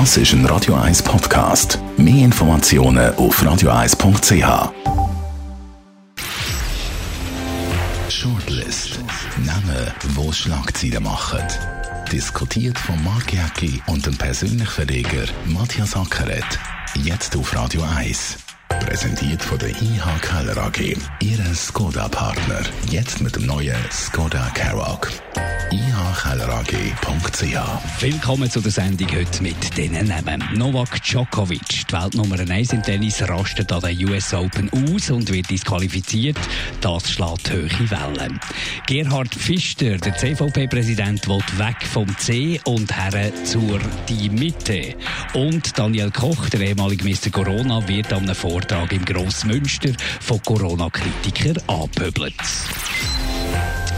Das ist ein Radio 1 Podcast. Mehr Informationen auf radio1.ch. Shortlist. Namen, wo Schlagzeilen machen. Diskutiert von Mark Jäcki und dem persönlichen Verleger Matthias Ackeret. Jetzt auf Radio 1. Präsentiert von der IH Keller AG. Ihre Skoda-Partner. Jetzt mit dem neuen Skoda Karoq ihkellerag.ch. Willkommen zu der Sendung heute mit diesen Namen. Novak Djokovic, die Weltnummer 1 im Tennis, rastet an der US Open aus und wird disqualifiziert. Das schlägt hohe Wellen. Gerhard Pfister, der CVP-Präsident, will weg vom C und her zur die Mitte. Und Daniel Koch, der ehemalige Mr. Corona, wird an einem Vortrag im Grossmünster von Corona-Kritikern angepöbelt.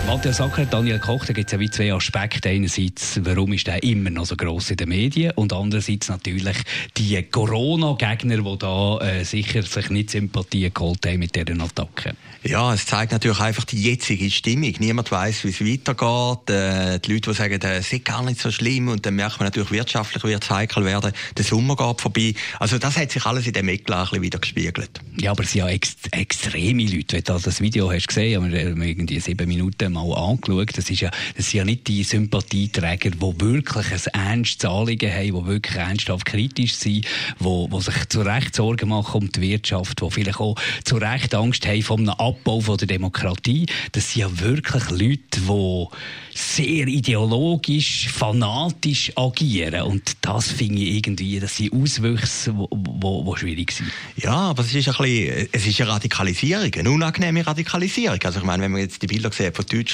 Matthias Sacker, Daniel Koch, da gibt es ja wie zwei Aspekte. Einerseits, warum ist er immer noch so gross in den Medien? Und andererseits natürlich die Corona-Gegner, die da äh, sicher sich nicht Sympathie geholt haben mit dieser Attacke. Ja, es zeigt natürlich einfach die jetzige Stimmung. Niemand weiß, wie es weitergeht. Äh, die Leute, die sagen, es ist gar nicht so schlimm und dann merkt man natürlich, wirtschaftlich wird es heikel werden. Der Sommer geht vorbei. Also das hat sich alles in dem Eklat wieder gespiegelt. Ja, aber es sind ja ex extreme Leute. Wenn du das Video hast gesehen, haben wir irgendwie sieben Minuten mal angeschaut. Das, ist ja, das sind ja nicht die Sympathieträger, die wirklich ein ernstes Anliegen haben, die wirklich ernsthaft kritisch sind, die, die sich zu Recht Sorgen machen um die Wirtschaft, die vielleicht auch zu Recht Angst haben einem Abbau von der Demokratie. Das sind ja wirklich Leute, die sehr ideologisch, fanatisch agieren. Und das finde ich irgendwie, das sind Auswüchse, die schwierig sind. Ja, aber es ist ein bisschen, es ist eine Radikalisierung, eine unangenehme Radikalisierung. Also ich meine, wenn man jetzt die Bilder sieht von Deutschland,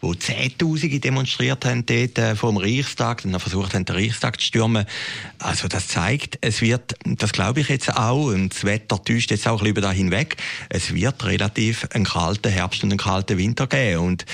wo Zehntausende demonstriert haben dort äh, vor dem Reichstag und dann versucht haben, den Reichstag zu stürmen, also das zeigt, es wird, das glaube ich jetzt auch, und das Wetter täuscht jetzt auch ein bisschen über da hinweg, es wird relativ einen kalten Herbst und einen kalten Winter geben. Und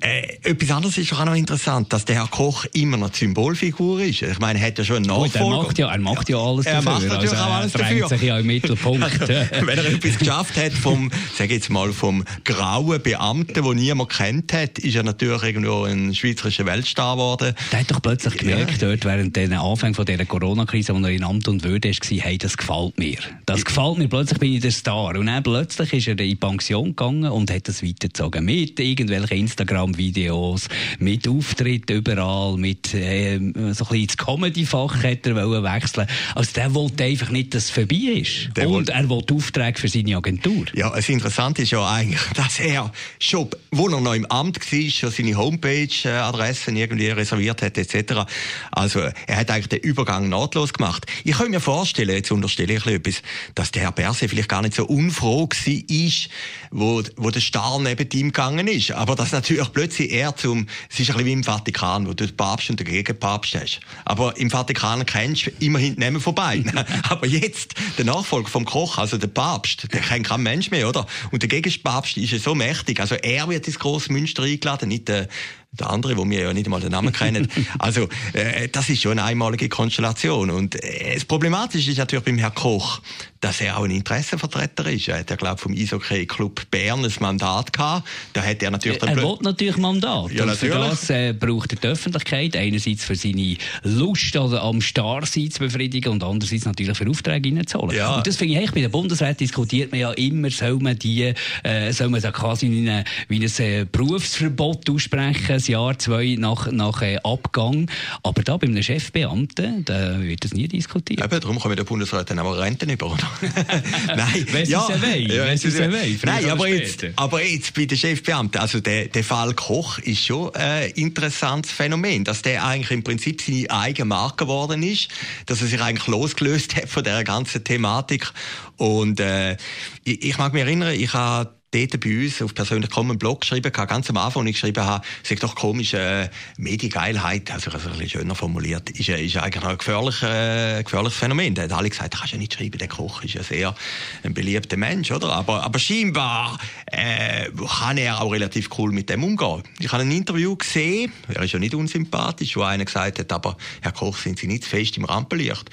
äh, etwas anderes ist auch noch interessant, dass der Herr Koch immer noch die Symbolfigur ist. Ich meine, er hat ja schon einen Nachfolger. Gut, er macht ja, er macht ja alles er dafür. Macht natürlich also, auch alles er dafür. sich ja im Mittelpunkt. Wenn er etwas geschafft hat vom, sag jetzt mal, vom grauen Beamten, den niemand kennt hat, ist er natürlich irgendwo ein schweizerischer Weltstar geworden. Der hat doch plötzlich gemerkt, ja. dort während den Anfang von dieser Corona-Krise, wo er in Amt und Würde war, hey, das gefällt mir. Das gefällt mir. Plötzlich bin ich der Star. Und dann plötzlich ist er in Pension gegangen und hat das weitergezogen. Mit irgendwelchen Instagram-Videos, mit Auftritten überall, mit äh, so ein bisschen ins Comedy-Fach hätte er wechseln. Also der wollte einfach nicht, dass es vorbei ist. Der und er wollte Aufträge für seine Agentur. Ja, das Interessante ist ja eigentlich, dass er schon, wo er noch im Amt war, schon seine Homepage-Adressen irgendwie reserviert hat, etc. Also, er hat eigentlich den Übergang nahtlos gemacht. Ich kann mir vorstellen, jetzt unterstelle ich etwas, dass der Herr Berse vielleicht gar nicht so unfroh war, wo, wo der Star neben ihm gegangen ist. Aber dass natürlich plötzlich er zum, es ist ein bisschen wie im Vatikan, wo du den Papst und den Gegenpapst hast. Aber im Vatikan kennst du immerhin die vorbei. Aber jetzt, der Nachfolger vom Koch, also der Papst, der kennt kein Mensch mehr, oder? Und der Gegenpapst ist ja so mächtig. Also er wird ins große Münster eingeladen, nicht der, der andere, wo wir ja nicht einmal den Namen kennen. Also äh, das ist schon eine einmalige Konstellation. Und äh, das Problematische ist natürlich beim Herrn Koch, dass er auch ein Interessenvertreter ist. Er hat ja, glaube vom Eishockey Club Bern ein Mandat gehabt. Da hat er natürlich... Er will natürlich Mandat. Ja, natürlich. Und für das äh, braucht er die Öffentlichkeit. Einerseits für seine Lust oder am Starrsein zu befriedigen und andererseits natürlich für Aufträge reinzuholen. Ja. Und das finde ich, bei der Bundesrat diskutiert man ja immer, soll man die, äh, soll man da quasi wie, eine, wie ein äh, Berufsverbot aussprechen, ein Jahr, zwei nach, nach äh, Abgang. Aber da bei einem Chefbeamten, da wird das nie diskutiert. Eben, darum kommen der Bundesrat dann auch Renten über, oder? Nein, sie ja, es wollen. ja, es. Nein, aber jetzt, aber jetzt bei den Chefbeamten, also der, der Fall Koch ist schon ein interessantes Phänomen, dass der eigentlich im Prinzip seine eigene Marke geworden ist, dass er sich eigentlich losgelöst hat von der ganzen Thematik und äh, ich, ich mag mich erinnern, ich habe dort bei uns auf persönlich kommen Blog geschrieben, ganz am Anfang, ich geschrieben habe, sag doch komisch, äh, Mediengeilheit, also, also ein bisschen schöner formuliert, ist, ist eigentlich ein gefährliches, äh, gefährliches Phänomen. Da hat alle gesagt, kannst ja nicht schreiben, der Koch ist ja sehr ein beliebter Mensch, oder? Aber, aber scheinbar äh, kann er auch relativ cool mit dem umgehen. Ich habe ein Interview gesehen, er ist ja nicht unsympathisch, wo einer gesagt hat, aber Herr Koch, sind Sie nicht zu fest im Rampenlicht?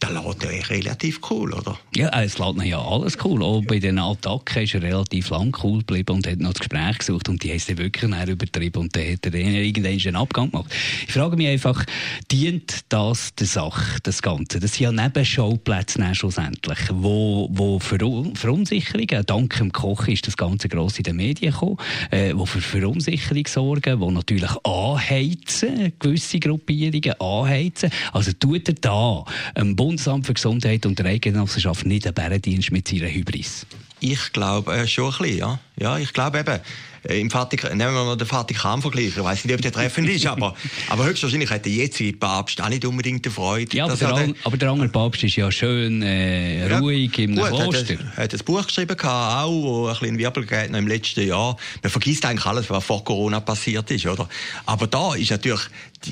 Da lädt er relativ cool, oder? Ja, es lädt ja alles cool. Auch bei den Attacken ist er relativ lang cool geblieben und hat noch das Gespräch gesucht und die haben es dann wirklich übertrieben und dann hat er irgendwann einen Abgang gemacht. Ich frage mich einfach, dient das der Sache, das Ganze? Das sind ja Nebenschauplätze schlussendlich, wo, wo für Verunsicherungen, dank dem Koch ist das Ganze gross in den Medien gekommen, äh, wo für Verunsicherung sorgen, wo natürlich anheizen, gewisse Gruppierungen anheizen. Also tut er da im Bundesamt für Gesundheit und der Eidgenossenschaft nicht einen Bärendienst mit seiner Hybris? Ich glaube äh, schon ein bisschen, ja. Ja, ich glaube eben, äh, im Vatikan, nehmen wir mal den Vatikan-Vergleich. Ich weiß nicht, ob der treffend ist, aber, aber höchstwahrscheinlich hat der jetzige Papst auch nicht unbedingt eine Freude. Ja, aber, der, an, aber der andere Papst ist ja schön äh, ruhig ja, im gut, Kloster. Er hat, hat ein Buch geschrieben, auch, wo ein bisschen Wirbel geht noch im letzten Jahr. Man vergisst eigentlich alles, was vor Corona passiert ist, oder? Aber da ist natürlich,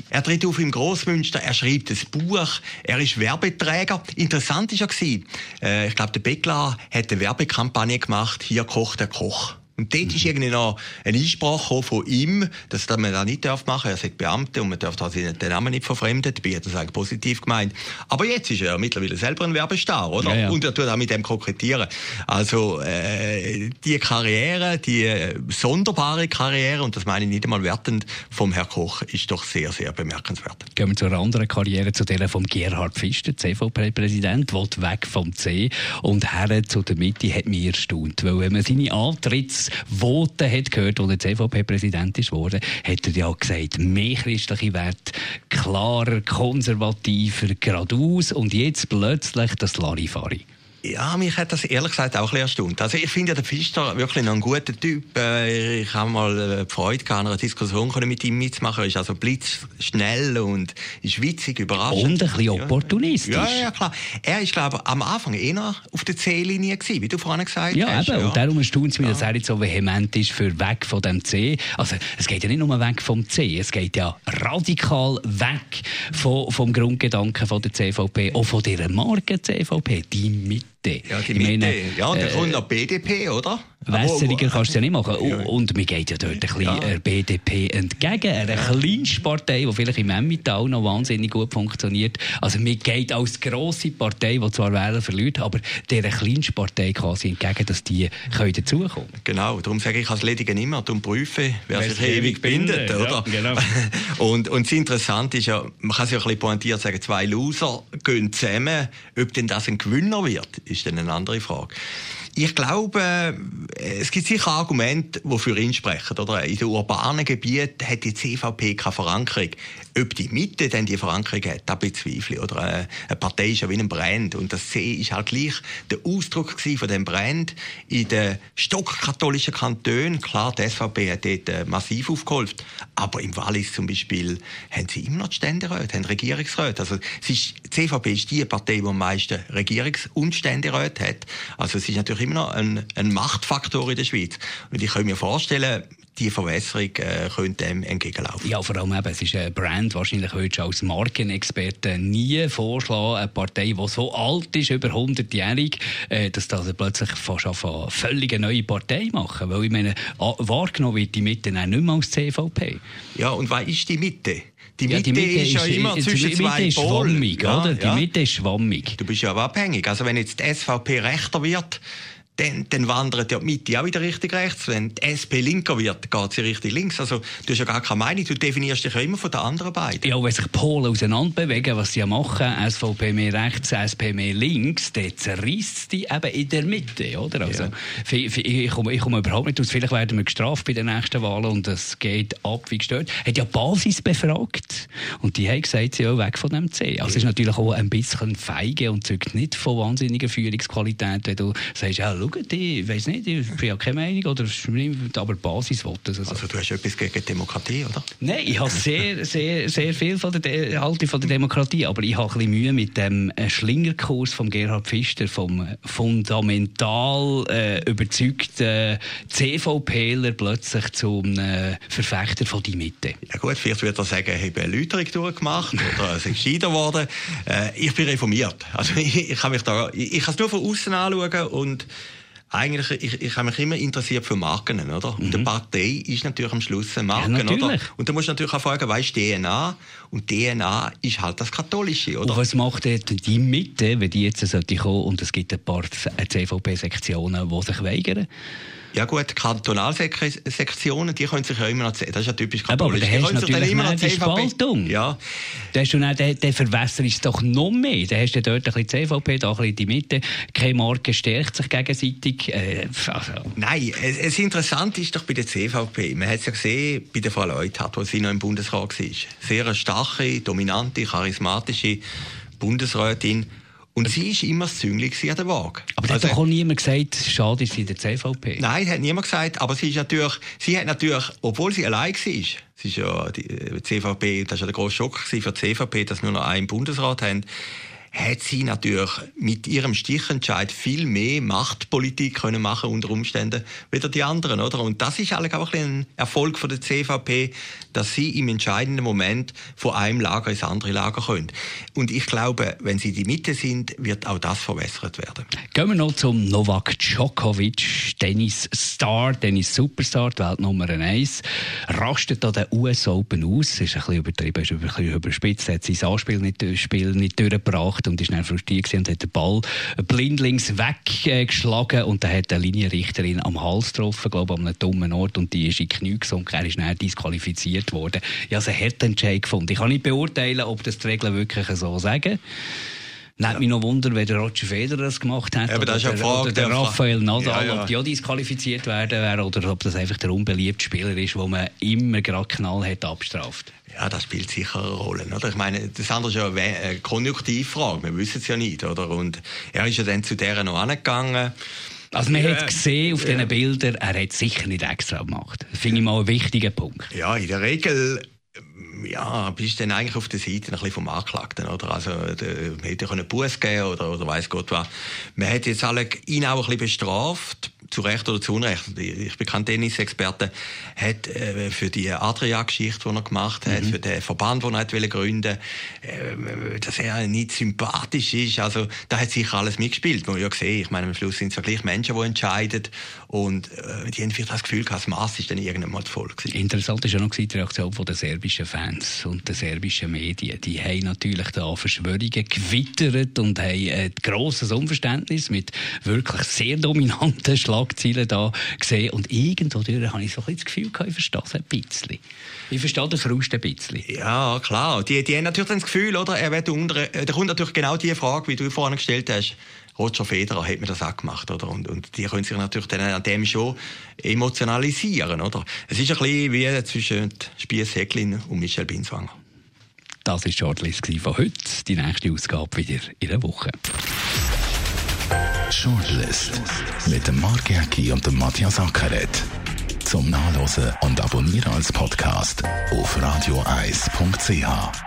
er tritt auf im Grossmünster, er schreibt ein Buch, er ist Werbeträger. Interessant ist ja äh, ich glaube, der Beckler hat eine Werbekampagne gemacht, hier kocht der Koch. Und dort ist irgendwie noch eine Einsprache von ihm, dass man das nicht machen darf. Er sagt Beamte und man darf den Namen nicht verfremden. Dabei hat das eigentlich positiv gemeint. Aber jetzt ist er mittlerweile selber ein Werbestar, oder? Ja, ja. Und er tut auch mit dem kokettieren. Also, äh, die Karriere, die äh, sonderbare Karriere, und das meine ich nicht einmal wertend, vom Herrn Koch, ist doch sehr, sehr bemerkenswert. Gehen wir zu einer anderen Karriere, zu der von Gerhard Pfister, CVP-Präsident, will weg vom C und her zu der Mitte, hat mich erstaunt. Weil wenn man seine Antritts Voten hat gehört, als der CVP-Präsident worden, hat er ja gesagt, mehr christliche Werte, klarer, konservativer, geradeaus und jetzt plötzlich das Larifari. Ja, mich hat das ehrlich gesagt auch ein bisschen erstaunt. Also ich finde ja, der Pfister wirklich noch ein guter Typ. Äh, ich habe mal äh, die Freude gehabt, eine Diskussion mit ihm mitzumachen. Er ist also blitzschnell und ist witzig, überraschend. Und ein bisschen opportunistisch. Ja, ja, klar. Er ist, glaube ich, am Anfang eher auf der C-Linie gewesen, wie du vorhin gesagt ja, hast. Eben. Ja, und darum erstaunt es mich, ja. dass er jetzt so vehement ist für weg von dem C. Also es geht ja nicht nur weg vom C, es geht ja radikal weg vom, vom Grundgedanken von der CVP, auch von dieser Marke CVP, die mit ja, die Mitte. Meine, ja, und dann äh, kommt noch BDP, oder? Wässeriger kannst du ja nicht machen. Und mir geht ja dort ein bisschen ja. der BDP entgegen. Eine. Kleinstpartei, die vielleicht im Emmental noch wahnsinnig gut funktioniert. Also mir geht als grosse Partei, die zwar Wähler verliert, aber dieser Kleinstpartei quasi entgegen, dass die können dazukommen Genau, darum sage ich als Ledigen immer, darum prüfen, wer, sich ewig bindet. Oder? Ja, genau. und, und das Interessante ist ja, man kann sich ja ein bisschen pointiert sagen, zwei Loser gehen zusammen. Ob denn das ein Gewinner wird, ist dann eine andere Frage. Ich glaube, äh, es gibt sicher Argumente, die für ihn sprechen. Oder? In den urbanen Gebieten hat die CVP keine Verankerung. Ob die Mitte denn die Verankerung hat, da bezweifle ich. Oder äh, eine Partei ist ja wie ein Brand. Und das C ist halt gleich der Ausdruck von dem Brand in den stockkatholischen Kantonen. Klar, die SVP hat dort äh, massiv aufgeholfen. Aber im Wallis zum Beispiel haben sie immer noch Ständeräte, haben Regierungsräte. Also, es ist, die CVP ist die Partei, die am meisten Regierungs- und Ständeräte hat. Also, es ist natürlich immer noch ein, ein Machtfaktor in der Schweiz. Und ich kann mir vorstellen, die Verwässerung äh, könnte dem entgegenlaufen. Ja, vor allem eben, es ist ein Brand, wahrscheinlich würdest du als Markenexperte nie vorschlagen, eine Partei, die so alt ist, über 100-jährig, äh, dass das plötzlich fast eine völlig neue Partei machen. Weil ich meine, wahrgenommen wird die Mitte auch nicht mehr als CVP. Ja, und was ist die Mitte? Die Mitte, ja, die Mitte ist, ist ja immer die zwischen Mitte zwei ist schwammig, ja, oder? Die ja. Mitte ist schwammig. Du bist ja aber abhängig. Also wenn jetzt die SVP rechter wird, dann, dann wandert ja die Mitte auch wieder richtig rechts. Wenn die SP linker wird, geht sie richtig links. Also, du hast ja gar keine Meinung. Du definierst dich ja immer von den anderen beiden. Ja, wenn sich Polen auseinanderbewegen, was sie ja machen, SVP mehr rechts, SP mehr links, dann zerrisst die eben in der Mitte, oder? Also, ja. ich, ich, komme, ich komme überhaupt nicht aus. Vielleicht werden wir gestraft bei den nächsten Wahlen und das geht ab wie gestört. Hat ja Basis befragt. Und die haben gesagt, sie sind weg von dem C. Also, es ist natürlich auch ein bisschen feige und zeugt nicht von wahnsinniger Führungsqualität, wenn du sagst, ja, schauen, ich weiß nicht, ich bin ja keine Meinung, oder aber Basisvoten. Also. also du hast etwas gegen Demokratie, oder? Nein, ich habe sehr, sehr, sehr viel von der, halte von der Demokratie, aber ich habe ein bisschen Mühe mit dem äh, Schlingerkurs von Gerhard Pfister, vom fundamental äh, überzeugten CVPler plötzlich zum äh, Verfechter von die Mitte. Ja gut, vielleicht würde er sagen, ich habe eine Erläuterung durchgemacht oder es ist gescheiter geworden. Äh, ich bin reformiert. Also ich, ich kann mich da, ich, ich kann es nur von außen anschauen und eigentlich, ich, ich habe mich immer interessiert für Marken, oder? Mhm. Und eine Partei ist natürlich am Schluss eine Marke, ja, oder? Und da musst du natürlich auch fragen, was ist DNA? Und DNA ist halt das Katholische, oder? Und was macht die Mitte, wenn die jetzt sollte kommen und es gibt ein paar CVP-Sektionen, die sich weigern? Ja gut, Kantonalsektionen, die können sich ja immer noch, das ist ja typisch katholisch. Aber, aber da hast du natürlich immer noch die Spaltung. Ja. Da hast du dann, der, der es doch noch mehr. Da hast du dort ein bisschen CVP, da ein bisschen die Mitte. Keine Marke stärkt sich gegenseitig. Äh, also. Nein, es, es Interessante ist doch bei der CVP, man hat es ja gesehen bei der Frau Leuthard, als sie noch im Bundesrat war. Sehr eine starke, dominante, charismatische Bundesrätin. Und sie war immer das Züngli an der Waage. Aber also, hat doch auch niemand gesagt, schade ist sie der CVP? Nein, hat niemand gesagt. Aber sie ist natürlich, sie hat natürlich, obwohl sie allein war, sie ist ja die CVP, das war ja der grosse Schock für die CVP, dass wir nur noch einen Bundesrat haben, hat sie natürlich mit ihrem Stichentscheid viel mehr Machtpolitik können machen unter Umständen wieder die anderen, oder? Und das ist eigentlich auch ein Erfolg von der CVP, dass sie im entscheidenden Moment von einem Lager ins andere Lager können. Und ich glaube, wenn sie die Mitte sind, wird auch das verbessert werden. Gehen wir noch zum Novak Djokovic, Tennis-Star, Tennis-Superstar, die Welt Nummer 1. Rastet da der US Open aus, ist ein bisschen übertrieben, ist ein bisschen überspitzt, hat sein Anspiel nicht, Spiel nicht durchgebracht und ist dann frustriert und hat den Ball blindlings weggeschlagen und dann hat die Linienrichterin am Hals getroffen, glaube ich, an einem dummen Ort und die ist in die Knie gesunken. Er ist dann disqualifiziert worden. Ich habe einen harten gefunden. Ich kann nicht beurteilen, ob das die Regeln wirklich so sagen. Nimmt ja. mich noch Wunder, wenn der Roger Federer das gemacht hat. ist oder, Frage, oder der, Raphael Nadal, ja, ja. ob die auch disqualifiziert werden wäre oder ob das einfach der unbeliebte Spieler ist, wo man immer gerade knallhart abstraft. Ja, das spielt sicher eine Rolle. Oder? Ich meine, das andere ist ja eine Konjunktivfrage. Wir wissen es ja nicht. Oder? Und er ist ja dann zu der noch angegangen. Also man hat gesehen auf diesen Bildern, er hat es sicher nicht extra gemacht. Das finde ich mal einen wichtigen Punkt. Ja, in der Regel ja, bist du dann eigentlich auf der Seite ein bisschen vom Anklagten, oder? Also, der, man hätte ja einen Buß geben oder, oder weiss Gott was. Man hat jetzt alle ihn auch ein bisschen bestraft zu Recht oder zu Unrecht, ich bin kein Tennisexperte, hat äh, für die Adria-Geschichte, die er gemacht hat, mhm. für den Verband, den er hat gründen äh, dass er nicht sympathisch ist, also da hat sicher alles mitgespielt, man ja gesehen, ich meine, am Schluss sind es ja gleich Menschen, die entscheiden und äh, die haben vielleicht das Gefühl, das Mass ist dann irgendwann mal voll gewesen. Interessant ist ja noch die Reaktion der serbischen Fans und der serbischen Medien. Die haben natürlich da Verschwörungen gewittert und haben ein grosses Unverständnis mit wirklich sehr dominanten Schlag Schlagzeilen da gesehen und irgendwo durch habe ich so ein das Gefühl gehabt, ich verstehe es ein bisschen. Ich verstehe den Frust ein bisschen. Ja, klar. Die, die haben natürlich das Gefühl, oder? Er wird unter, da kommt natürlich genau die Frage, wie du vorhin gestellt hast. Roger Federer hat mir das auch gemacht, oder? Und, und die können sich natürlich dann an dem schon emotionalisieren, oder? Es ist ein bisschen wie zwischen Spies Häcklin und Michel Binswanger. Das war Shortlist von heute. Die nächste Ausgabe wieder in einer Woche. Shortlist mit dem Mark Jäcki und dem Matthias Ackeret. Zum Nachlesen und Abonnieren als Podcast auf radioeis.ch.